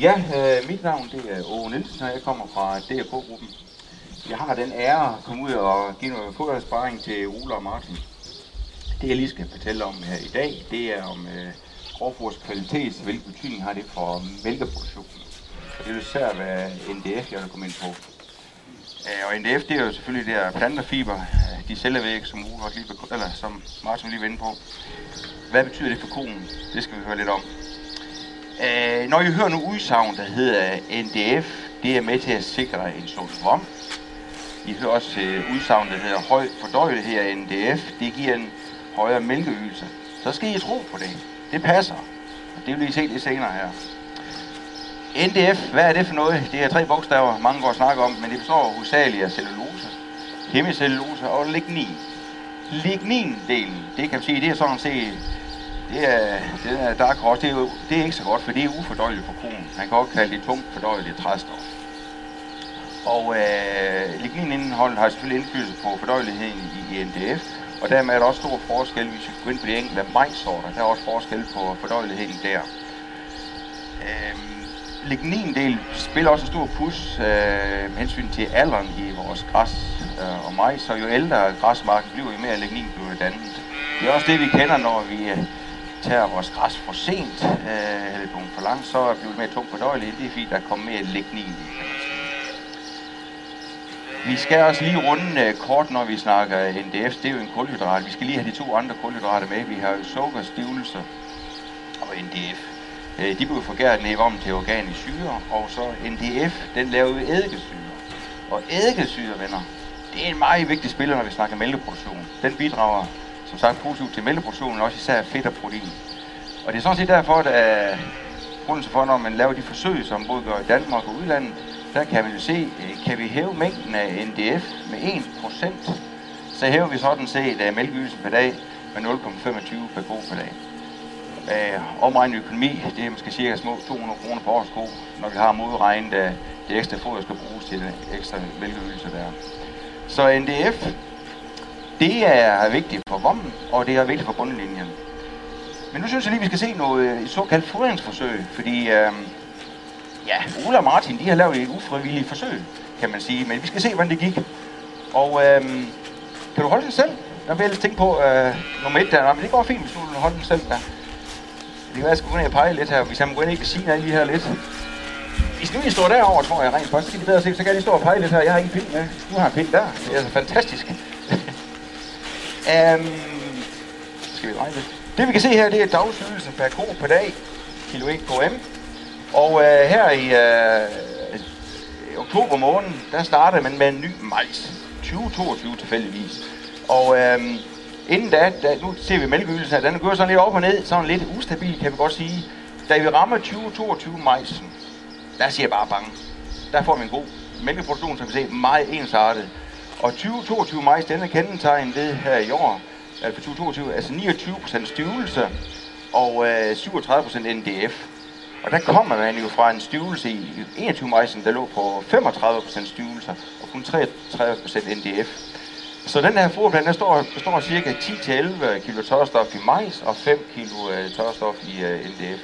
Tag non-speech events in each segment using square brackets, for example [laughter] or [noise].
Ja, øh, mit navn det er Åge Nielsen, og jeg kommer fra DRK-gruppen. Jeg har den ære at komme ud og give noget fodboldsparing til Ole og Martin. Det jeg lige skal fortælle om her i dag, det er om øh, grovfors kvalitet, hvilken betydning har det for mælkeproduktionen. Og det vil især være NDF, jeg vil komme ind på. Øh, og NDF, det er jo selvfølgelig der planterfiber, øh, de cellevæg, som Ole også lige, eller som Martin lige var inde på. Hvad betyder det for konen? Det skal vi høre lidt om. Øh, når I hører nu udsagn, der hedder NDF, det er med til at sikre en sund vom. I hører også øh, udsagn, der hedder høj fordøjelighed af NDF, det giver en højere mælkeydelse. Så skal I tro på det. Det passer. Og det vil I se lidt senere her. NDF, hvad er det for noget? Det er tre bogstaver, mange går og snakker om, men det består hovedsageligt af cellulose, hemicellulose og lignin. Lignin-delen, det kan man sige, det er sådan set det er, det er dark horse, det er, jo, det er ikke så godt, for det er ufordøjeligt for konen. Man kan også kalde det tungt fordøjeligt træstof. Og øh, ligninindholdet har selvfølgelig indflydelse på fordøjeligheden i, i NDF, og dermed er der også stor forskel, hvis vi går ind på de enkelte majsorter. Der er også forskel på fordøjeligheden der. Øhm, lignindel spiller også en stor pus øh, med hensyn til alderen i vores græs øh, og majs, så jo ældre græsmarken bliver, jo mere lignin bliver dannet. Det er også det, vi kender, når vi øh, tager vores græs for sent, øh, eller på for langt, så bliver det mere tungt fordøjeligt. Det er fordi, der kommer mere lignin i, Vi skal også lige runde øh, kort, når vi snakker NDF. Det er jo en kulhydrat. Vi skal lige have de to andre kulhydrater med. Vi har jo sukker, stivelse og NDF. Øh, de bliver forgæret ned om til organisk syre, og så NDF, den laver jo eddikesyre. Og eddikesyre, venner, det er en meget vigtig spiller, når vi snakker mælkeproduktion. Den bidrager som sagt positivt til mælkeproduktionen, også især fedt og protein. Og det er sådan set derfor, at er grunden for, når man laver de forsøg, som både gør i Danmark og udlandet, der kan vi jo se, øh, kan vi hæve mængden af NDF med 1%, så hæver vi sådan set af mælkeydelsen per dag med 0,25 per ko per dag. Øh, omregnet økonomi, det er måske cirka små 200 kroner per årsko, når vi har modregnet af det ekstra foder, skal bruges til det ekstra mælkeydelse der. Så NDF, det er vigtigt for vommen, og det er vigtigt for bundlinjen. Men nu synes jeg lige, vi skal se noget øh, et såkaldt fodringsforsøg, fordi øh, ja, Ola og Martin, de har lavet et ufrivilligt forsøg, kan man sige, men vi skal se, hvordan det gik. Og øh, kan du holde den selv? Der vil jeg tænke på øh, nummer et der, Nå, men det går fint, hvis du vil holde den selv der. Det kan være, jeg skal gå ned og pege lidt her, hvis jeg må gå ind i kasinen lige her lidt. Hvis nu I står derovre, tror jeg rent faktisk, så kan I bedre se, så kan I stå og pege lidt her. Jeg har ingen pind med. Du har en pind der. Det er altså fantastisk. Um, skal vi regne det? Det vi kan se her, det er dagsydelse per ko per dag, kilo 1 km. Og uh, her i uh, oktober måned, der starter man med en ny majs. 2022 tilfældigvis. Og uh, inden da, da, nu ser vi mælkeydelsen her, den går sådan lidt op og ned, sådan lidt ustabil kan vi godt sige. Da vi rammer 2022 majsen, der siger jeg bare bange. Der får vi en god mælkeproduktion, som vi ser meget ensartet. Og 2022 majs, den er kendetegnet ved her i år, altså 2022, altså 29% stivelse og øh, 37% NDF. Og der kommer man jo fra en stivelse i 21 majsen, der lå på 35% stivelse og kun 33% NDF. Så den her foderplan, der står, består af cirka 10-11 kilo tørstof i majs og 5 kilo øh, tørstof i øh, NDF.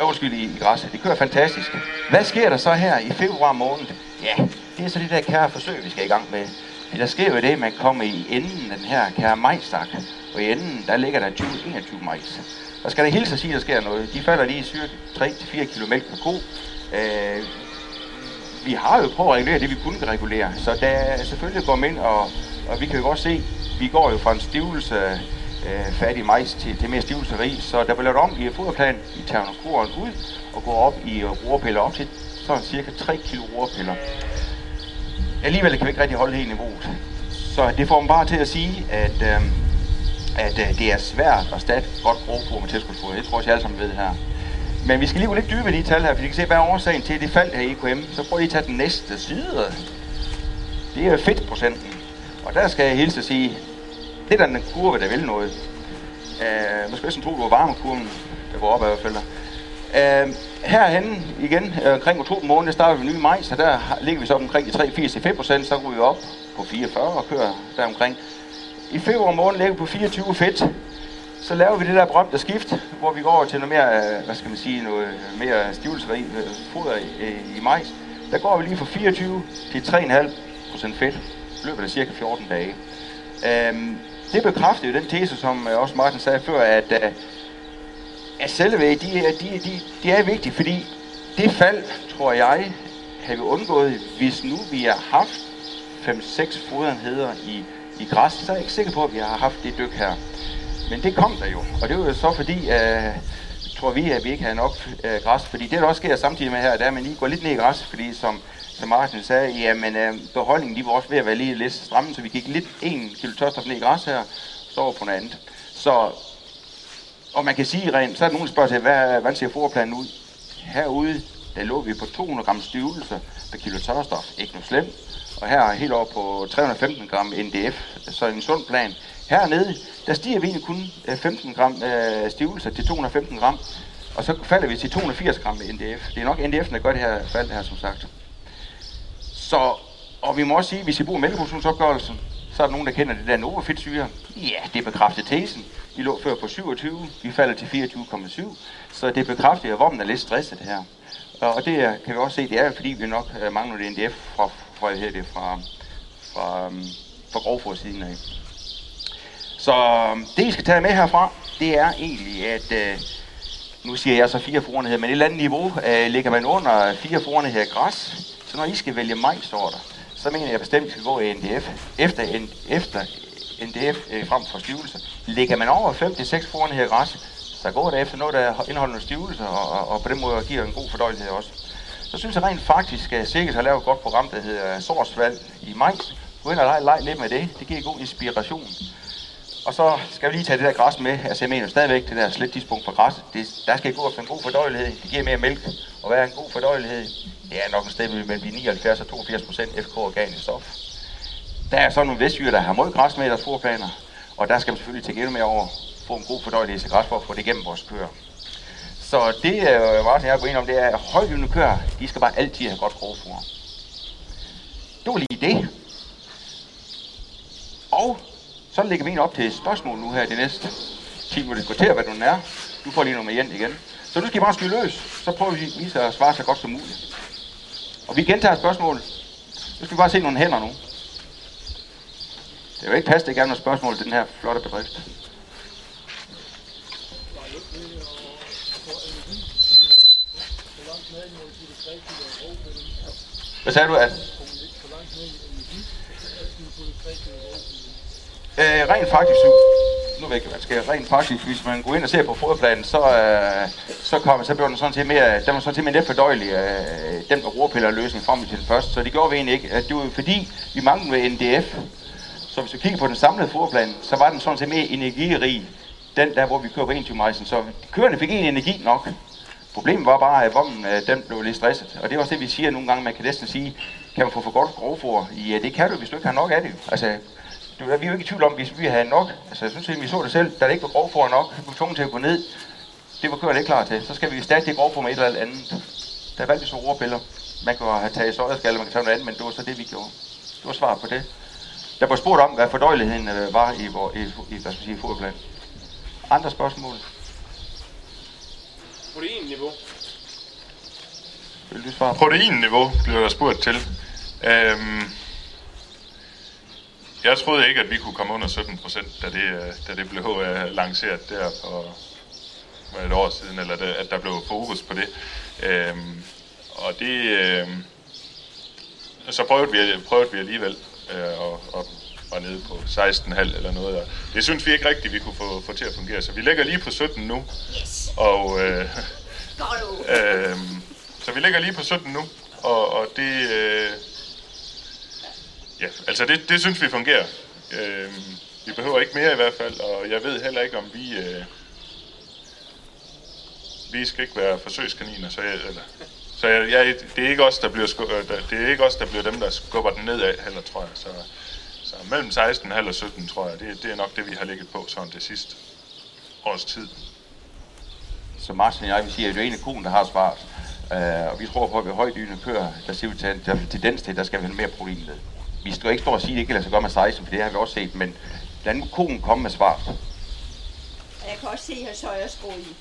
Øh, undskyld, i, i græs. Det kører fantastisk. Hvad sker der så her i februar måned? Ja, det er så det der kære forsøg, vi skal i gang med. Der sker jo det, at man kommer i enden af den her kære majstak, og i enden, der ligger der 20-21 majs. Og skal der hilse at sige, at der sker noget. De falder lige cirka 3-4 km mælk per ko. Øh, vi har jo prøvet at regulere det, vi kunne regulere, så der selvfølgelig går ind, og, og vi kan jo godt se, vi går jo fra en stivelse øh, fattig majs til, til mere stivelse ris, så der bliver lavet om i foderplanen, vi tager nogle ud og går op i rorpiller op til sådan cirka 3 kilo roerpiller alligevel kan vi ikke rigtig holde helt niveauet. Så det får mig bare til at sige, at, øh, at øh, det er svært at starte godt brug på med tilskudsfoder. Det tror jeg, alle sammen ved her. Men vi skal lige gå lidt dybere i de tal her, for vi kan se, hvad er årsagen til, at det faldt her i EKM. Så prøv lige at tage den næste side. Det er fedtprocenten. Og der skal jeg hilse at sige, det er den kurve, der vil noget. Øh, man skal næsten tro, du var varmekurven, der går op i hvert fald. Øh, herhenne igen, øh, omkring oktober måned, der starter vi ny majs, så der ligger vi så omkring de 83-5 procent, så går vi op på 44 og kører deromkring. I februar måned ligger vi på 24 fedt. så laver vi det der berømte skift, hvor vi går over til noget mere, øh, hvad skal man sige, noget øh, mere stivelseri øh, foder i, i majs. Der går vi lige fra 24 til 3,5 procent fedt, i løbet af cirka 14 dage. Øhm, det bekræfter jo den tese, som også Martin sagde før, at, at cellevæg, de, er, de, de, de er vigtige, fordi det fald, tror jeg, har vi undgået, hvis nu vi har haft 5-6 fodenheder i, i græs, så er jeg ikke sikker på, at vi har haft det dyk her. Men det kom der jo, og det var jo så fordi, uh, tror vi, at vi ikke havde nok uh, græs. Fordi det, der også sker samtidig med her, det er, at man lige går lidt ned i græs, fordi som, som Martin sagde, jamen uh, beholdningen de var også ved at være lige lidt stramme, så vi gik lidt 1 kilo tørstof ned i græs her, så over på noget andet. Så, og man kan sige rent, så er der nogen, der spørger sig, hvad, hvordan ser forplanen ud? Herude, der lå vi på 200 gram stivelse per kilo tørstof. Ikke noget slemt. Og her helt over på 315 gram NDF, så en sund plan. Hernede, der stiger vi egentlig kun øh, 15 gram øh, stivelse til 215 gram, og så falder vi til 280 gram NDF. Det er nok NDF'en, der gør det her fald her, som sagt. Så, og vi må også sige, hvis I bruger mælkeproduktionsopgørelsen, så er der nogen, der kender det der novafedtsyre. Ja, det bekræfter tesen. Vi lå før på 27, vi falder til 24,7, så det bekræfter, at vormen er lidt stresset her. Og det kan vi også se, det er fordi vi nok øh, mangler det NDF fra, fra, her, det, fra, fra, øhm, fra grovforsiden af. Så øhm, det, I skal tage med herfra, det er egentlig, at øh, nu siger jeg så fire forenheder, men et eller andet niveau øh, ligger man under fire forenheder græs. Så når I skal vælge majsorter, så mener jeg bestemt, at vi skal gå i NDF. Efter, en, efter NDF øh, frem for stivelse. Ligger man over 5-6 her græs, så går det efter noget, der indeholder nogle stivelse, og, og, og på den måde giver en god fordøjelighed også. Så synes jeg rent faktisk, at Sikkes har lavet et godt program, der hedder Sorsvalg i maj. Gå ind og lege, lege lidt med det. Det giver god inspiration. Og så skal vi lige tage det der græs med. Altså jeg mener stadigvæk, det der slet tidspunkt for græs, det, der skal gå efter en god fordøjelighed. Det giver mere mælk. Og hvad er en god fordøjelighed? Det er nok en sted mellem 79 og 82 procent FK organisk stof. Der er så nogle vestjyre, der har mod græs med i deres forplaner. Og der skal man selvfølgelig tænke endnu mere over, få en god fordøjelighed til græs for at få det igennem vores køer. Så det, øh, Martin jeg går ind om, det er, at højlydende køer, de skal bare altid have godt grovfor. Det var lige det. Og så lægger vi en op til spørgsmål nu her de næste 10 minutter. Diskutere, hvad du er. Du får lige noget med igen igen. Så nu skal I bare skyde løs. Så prøver vi vise at svare så godt som muligt. Og vi gentager spørgsmålet. Nu skal vi bare se nogle hænder nu. Det er jo ikke passe, det gerne noget spørgsmål til den her flotte bedrift. Hvad sagde du, at? Øh, rent faktisk, nu ved jeg ikke, hvad skal rent faktisk, hvis man går ind og ser på foderplanen, så, øh, så, kommer, så bliver den sådan set mere, den var sådan set mere let fordøjelig, øh, den med rorpiller løsning frem til den første, så det gjorde vi egentlig ikke. Det var fordi, vi manglede NDF, så hvis vi kigger på den samlede foderplan, så var den sådan set mere energirig, den der, hvor vi kører på 21 majsen, så køerne fik en energi nok. Problemet var bare, at vommen øh, den blev lidt stresset, og det er også det, vi siger nogle gange, man kan næsten sige, kan man få for godt grovfor? Ja, det kan du, hvis du ikke har nok af det. Altså, vi er jo ikke i tvivl om, hvis vi havde nok, altså jeg synes, at vi så det selv, da det ikke var grovfor nok, vi var tvunget til at gå ned, det var kørt ikke klar til, så skal vi stærkt det grovfor med et eller andet. Der valgte vi så rorpiller. Man kan have taget sojaskalder, man kan tage noget andet, men det var så det, vi gjorde. Det var svar på det. Der var spurgt om, hvad fordøjeligheden øh, var i, hvor, i, i hvad skal sige, foderplan. Andre spørgsmål? Proteinniveau. Vil du svare? Proteinniveau bliver der spurgt til. Øhm, jeg troede ikke, at vi kunne komme under 17 procent, da det, øh, da det blev uh, lanceret der for var et år siden, eller det, at der blev fokus på det. Øhm, og det, øhm, så prøvede vi, prøvede vi alligevel, øh, og, og var nede på 16,5 eller noget. Og det synes vi ikke rigtigt, vi kunne få, få til at fungere. Så vi ligger lige på 17 nu. Yes. Og, øh, [laughs] øh, så vi ligger lige på 17 nu, og, og det, øh, ja, altså det, det synes vi fungerer. Øh, vi behøver ikke mere i hvert fald, og jeg ved heller ikke, om vi, øh, vi skal ikke være forsøgskaniner, så jeg, eller, så jeg, jeg, det er ikke os, der bliver sku, det er ikke os, der bliver dem, der skubber den nedad heller, tror jeg. Så, så mellem 16,5 og 17, tror jeg, det, det er nok det, vi har ligget på sådan det sidste års tid. Så Martin og jeg vi siger, at det er en af konen, der har svaret. Uh, og vi tror på, at ved højdyne køer, der ser vi til, der er tendens til, at der skal vi have mere protein med. Vi skal ikke stå og sige, at det ikke lader sig gøre med 16, for det har vi også set, men lad nu konen komme med svaret. Jeg jeg kan også se, at I har søjerskro i.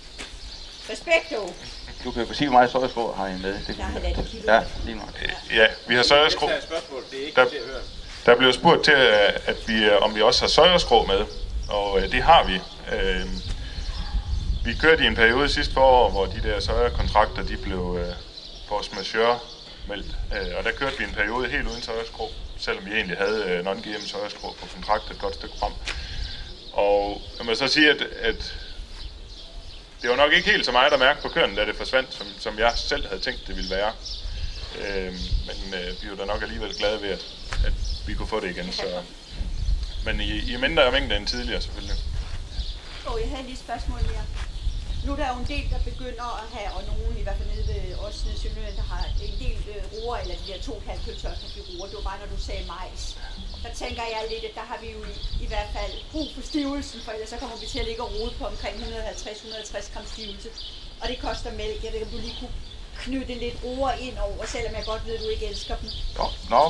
Respekt dog. Du kan jo sige, hvor meget sojaskrå har I med. Det Jeg halvandet kilo. Ja, lige nok. Ja, vi har søjerskrå. Det er et spørgsmål, det er ikke Der- til at høre. Der blev spurgt til, øh, at vi, øh, om vi også har søjerskrå med, og øh, det har vi. Øh, Vi kørte i en periode sidste forår, hvor de der søjerkontrakter, de blev øh, force majeure meldt, øh, og der kørte vi en periode helt uden søjerskrå, selvom vi egentlig havde øh, non-GM søjerskrå på kontraktet et godt stykke frem. Og jeg må så sige, at, at det var nok ikke helt så meget at mærke på køren, da det forsvandt, som, som jeg selv havde tænkt, det ville være. Øh, men øh, vi var da nok alligevel glade ved, at, at vi kunne få det igen. Så, men i, i mindre mængde end tidligere selvfølgelig. Og jeg havde lige et spørgsmål mere. Nu er der jo en del, der begynder at have, og nogen i hvert fald nede ved os nede i Sønderjylland, der har en del øh, roer, eller de der to kalkultørster roer. Det var bare, når du sagde majs. Der tænker jeg lidt, at der har vi jo i, i hvert fald brug for stivelsen, for ellers så kommer vi til at ligge og rode på omkring 150-160 gram stivelse. Og det koster mælk. Jeg ved ikke, om du lige kunne knytte lidt roer ind over, selvom jeg godt ved, at du ikke elsker dem. Nå, nå.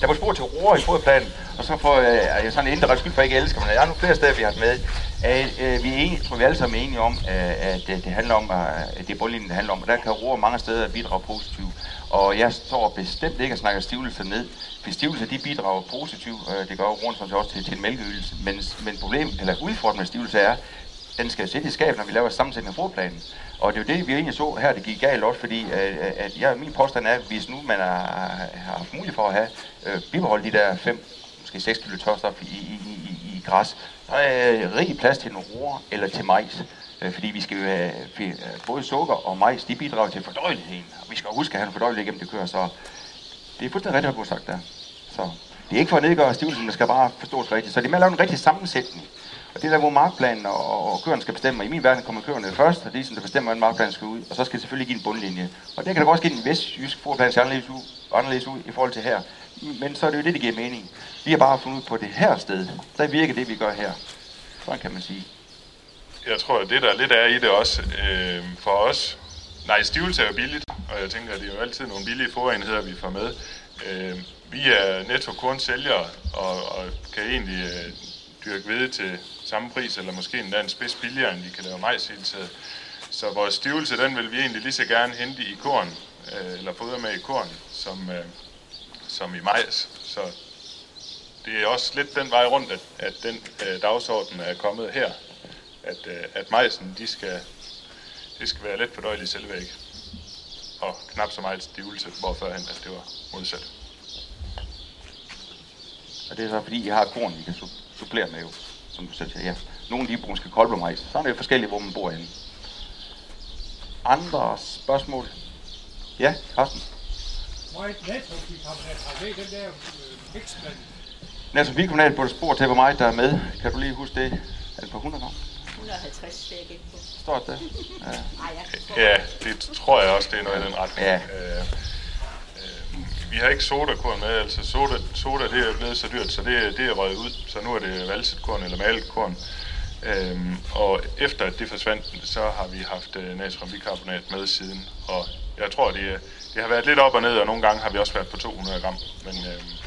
Jeg var spore til roer i fodplanen, og så får øh, jeg sådan en indre skyld for, at jeg ikke elsker dem. Jeg er nu flere steder, vi har med. Øh, øh, vi er enige, tror vi alle sammen er enige om, øh, at det, det handler om, at det er bundlinjen, det handler om, og der kan roer mange steder bidrage positivt. Og jeg står bestemt ikke og snakker stivelse ned. For stivelse, de bidrager positivt. Øh, det gør jo roen også til, til en mælkeydelse. Men, men problemet, eller udfordringen med stivelse er, den skal sætte i skab, når vi laver sammensætning af fodplanen. Og det er jo det, vi egentlig så her, det gik galt også, fordi at, at jeg, min påstand er, at hvis nu man har, har haft mulighed for at have øh, bibeholdt de der 5, måske 6 kilo tørstof i, i, i, i græs, så er øh, rig plads til nogle roer eller til majs. Øh, fordi vi skal jo øh, have både sukker og majs, de bidrager til fordøjeligheden. Og vi skal jo huske at have en fordøjelighed igennem det kører, så det er fuldstændig rigtigt, at du sagt der. Så det er ikke for at nedgøre stivelsen, man skal bare forstås rigtigt. Så det er med at lave en rigtig sammensætning. Og det er der, hvor markplanen og, og, køerne køren skal bestemme. Og I min verden kommer køerne først, og det er som der bestemmer, hvordan markplanen skal ud. Og så skal det selvfølgelig give en bundlinje. Og det kan da også give en vestjysk forplan se anderledes ud, anderledes ud i forhold til her. Men så er det jo det, der giver mening. Vi har bare fundet ud på det her sted. Der virker det, vi gør her. Sådan kan man sige. Jeg tror, at det der lidt er i det også øh, for os. Nej, stivelse er jo billigt, og jeg tænker, at det er jo altid nogle billige forenheder, vi får med. Øh, vi er netto kornsælgere, og, og kan egentlig øh, dyrke ved til samme pris, eller måske endda en spids billigere, end vi kan lave majs hele tiden. Så vores stivelse, den vil vi egentlig lige så gerne hente i korn, øh, eller fodre med i korn, som, øh, som i majs. Så det er også lidt den vej rundt, at, at den øh, dagsorden er kommet her. At, øh, at majsen, de skal, det skal være lidt fordøjelig selvvæg. Og knap så meget stivelse, hvor førhen, at det var modsat. Og det er så fordi, I har korn, vi kan supplere med jo, som du siger. Ja. Nogle de bruger måske koldblomajs. Så er det jo forskelligt, hvor man bor henne. Andre spørgsmål? Ja, Carsten? Hvor et fra, det er den der øh, mixblanding. Netto Kommunal på det spor til, hvor meget der er med. Kan du lige huske det? Er det på 100 gram? 150 vil jeg gætte på. Står det der? [laughs] Ja. Ej, jeg tror, Ja, det tror jeg også, det er noget i den retning. Ja. Øh, vi har ikke sodakorn med, altså soda, soda det er blevet så dyrt, så det, det er røget ud. Så nu er det valset korn eller malet korn. Øhm, og efter at det forsvandt, så har vi haft øh, natriumbikarbonat med siden. Og jeg tror, det, det har været lidt op og ned, og nogle gange har vi også været på 200 gram. Men øhm,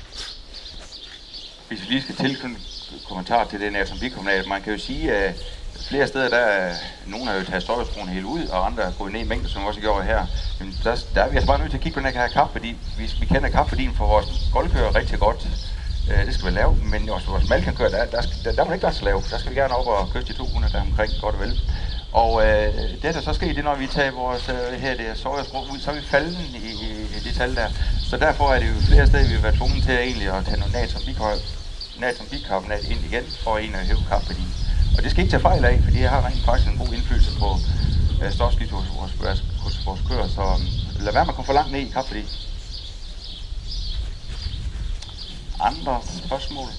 Hvis vi lige skal tilknytte kommentar til det natrium bikarbonat, man kan jo sige, at flere steder, der øh, er, nogen har jo taget støjskronen helt ud, og andre er gået ned i mængde, som også gjorde her. Men der, der er vi altså bare nødt til at kigge på den her kaffe, fordi vi, vi kender kaffedien for vores goldkører rigtig godt. Øh, det skal vi lave, men også vores malkankører, der, der, der, der må ikke være så lav. Der skal vi gerne op og køre de 200 der omkring, godt og vel. Og øh, det der så sker, det er, når vi tager vores øh, her det sojastrå ud, så er vi falden i, i, i det tal der. Så derfor er det jo flere steder, vi har været tvunget til egentlig at tage noget natrium natriumbikarbonat ind igen for en at hæve kaffedien. Og det skal ikke tage fejl af, for det har rent faktisk en god indflydelse på øh, stofskift hos, hos, hos, hos vores kører. Så um, lad være med at komme for langt ned i kaffedien. Andre spørgsmål?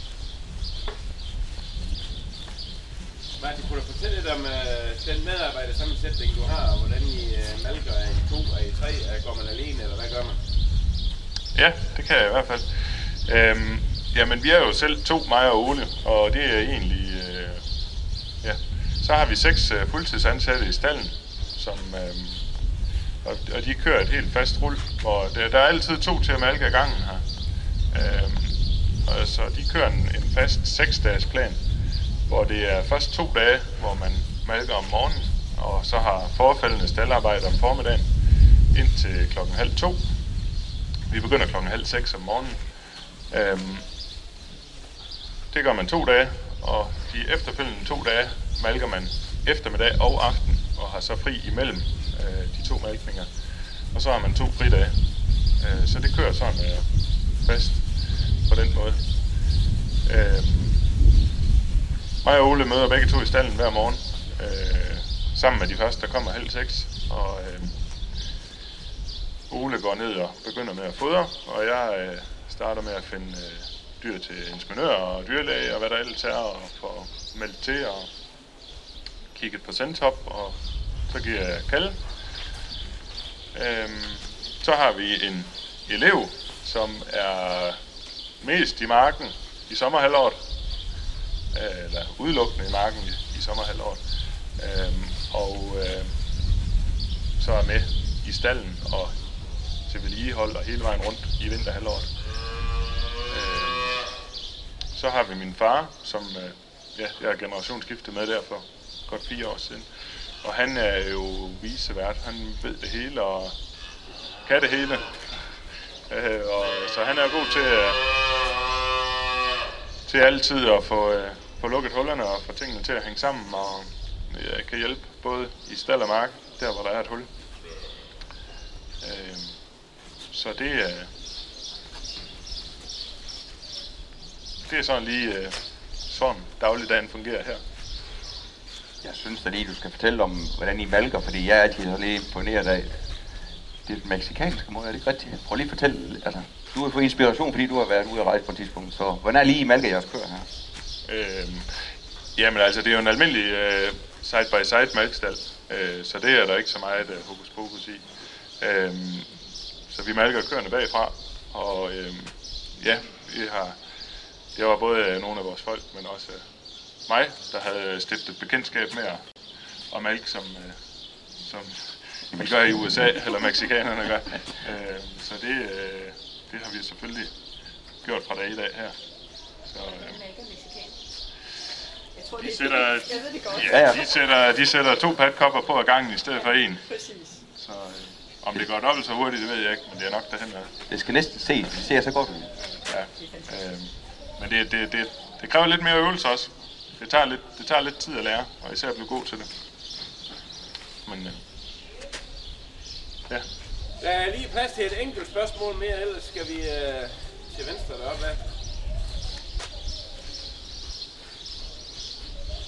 Martin, kunne du fortælle lidt om uh, den medarbejdersammensætning, du har, og hvordan I uh, malker? Er I to, er I tre? Er, går man alene, eller hvad gør man? Ja, det kan jeg i hvert fald. Øhm, jamen, vi er jo selv to, mig og Ole, og det er egentlig... Så har vi seks øh, fuldtidsansatte i stallen, som, øh, og, og de kører et helt fast rul, hvor der, der er altid to til at malke ad gangen her. Øh, og så de kører en, en fast seksdages plan, hvor det er først to dage, hvor man malker om morgenen, og så har forfaldende staldarbejde om formiddagen indtil klokken halv to. Vi begynder klokken halv seks om morgenen. Øhm, det gør man to dage, og de efterfølgende to dage malker man eftermiddag og aften, og har så fri imellem øh, de to malkninger. Og så har man to fridage. Øh, så det kører sådan øh, fast på den måde. Øh, mig og Ole møder begge to i stallen hver morgen, øh, sammen med de første, der kommer halv seks. Og øh, Ole går ned og begynder med at fodre, og jeg øh, starter med at finde øh, dyr til ingeniør og dyrlæge og hvad der ellers er, og få meldt til og kigget på Sentop, og så giver jeg kalde. Øhm, så har vi en elev, som er mest i marken i sommerhalvåret, øh, eller udelukkende i marken i, i sommerhalvåret, øhm, og øh, så er med i stallen og til vedligehold og hele vejen rundt i vinterhalvåret. Øh, så har vi min far, som øh, ja, jeg er generationsskiftet med derfor, godt fire år siden. Og han er jo visevært. Han ved det hele og kan det hele. Øh, og, så han er god til, øh, til altid at få, øh, få lukket hullerne og få tingene til at hænge sammen. Og øh, kan hjælpe både i stald og mark, der hvor der er et hul. Øh, så det er... Det er sådan lige øh, sådan dagligdagen fungerer her. Jeg synes da lige, du skal fortælle om, hvordan I malker, fordi jeg er altid så lige imponeret af det meksikanske måde. Er det ikke rigtigt? Prøv lige at fortælle, altså, du har fået inspiration, fordi du har været ude at rejse på et tidspunkt, så hvordan er lige I malker jeres køer her? Øhm, jamen altså, det er jo en almindelig øh, side-by-side malkstal, øh, så det er der ikke så meget øh, hokus pokus i. Øhm, så vi malker køerne bagfra, og øhm, ja, vi har, det var både øh, nogle af vores folk, men også øh, mig, der havde stiftet bekendtskab med at, at malke, som, øh, som vi gør i USA, eller mexikanerne gør. Øh, så det, øh, det har vi selvfølgelig gjort fra dag i dag her. Så, øh, er tror, de det er sætter, [laughs] Jeg ved det godt. ja, de sætter, de sætter to patkopper på ad gangen i stedet for en. Præcis. Så øh, om det går dobbelt så hurtigt, det ved jeg ikke, men det er nok derhen. Det skal næsten se, det ser så godt ud. Ja. Øh, men det, det, det, det kræver lidt mere øvelse også. Det tager lidt, det tager lidt tid at lære, og især at blive god til det. Men øh, ja, Der er lige plads til et enkelt spørgsmål mere, ellers skal vi øh, til venstre deroppe af.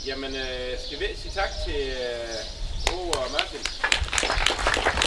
Jamen, øh, skal vi sige tak til øh, Bo og Martin?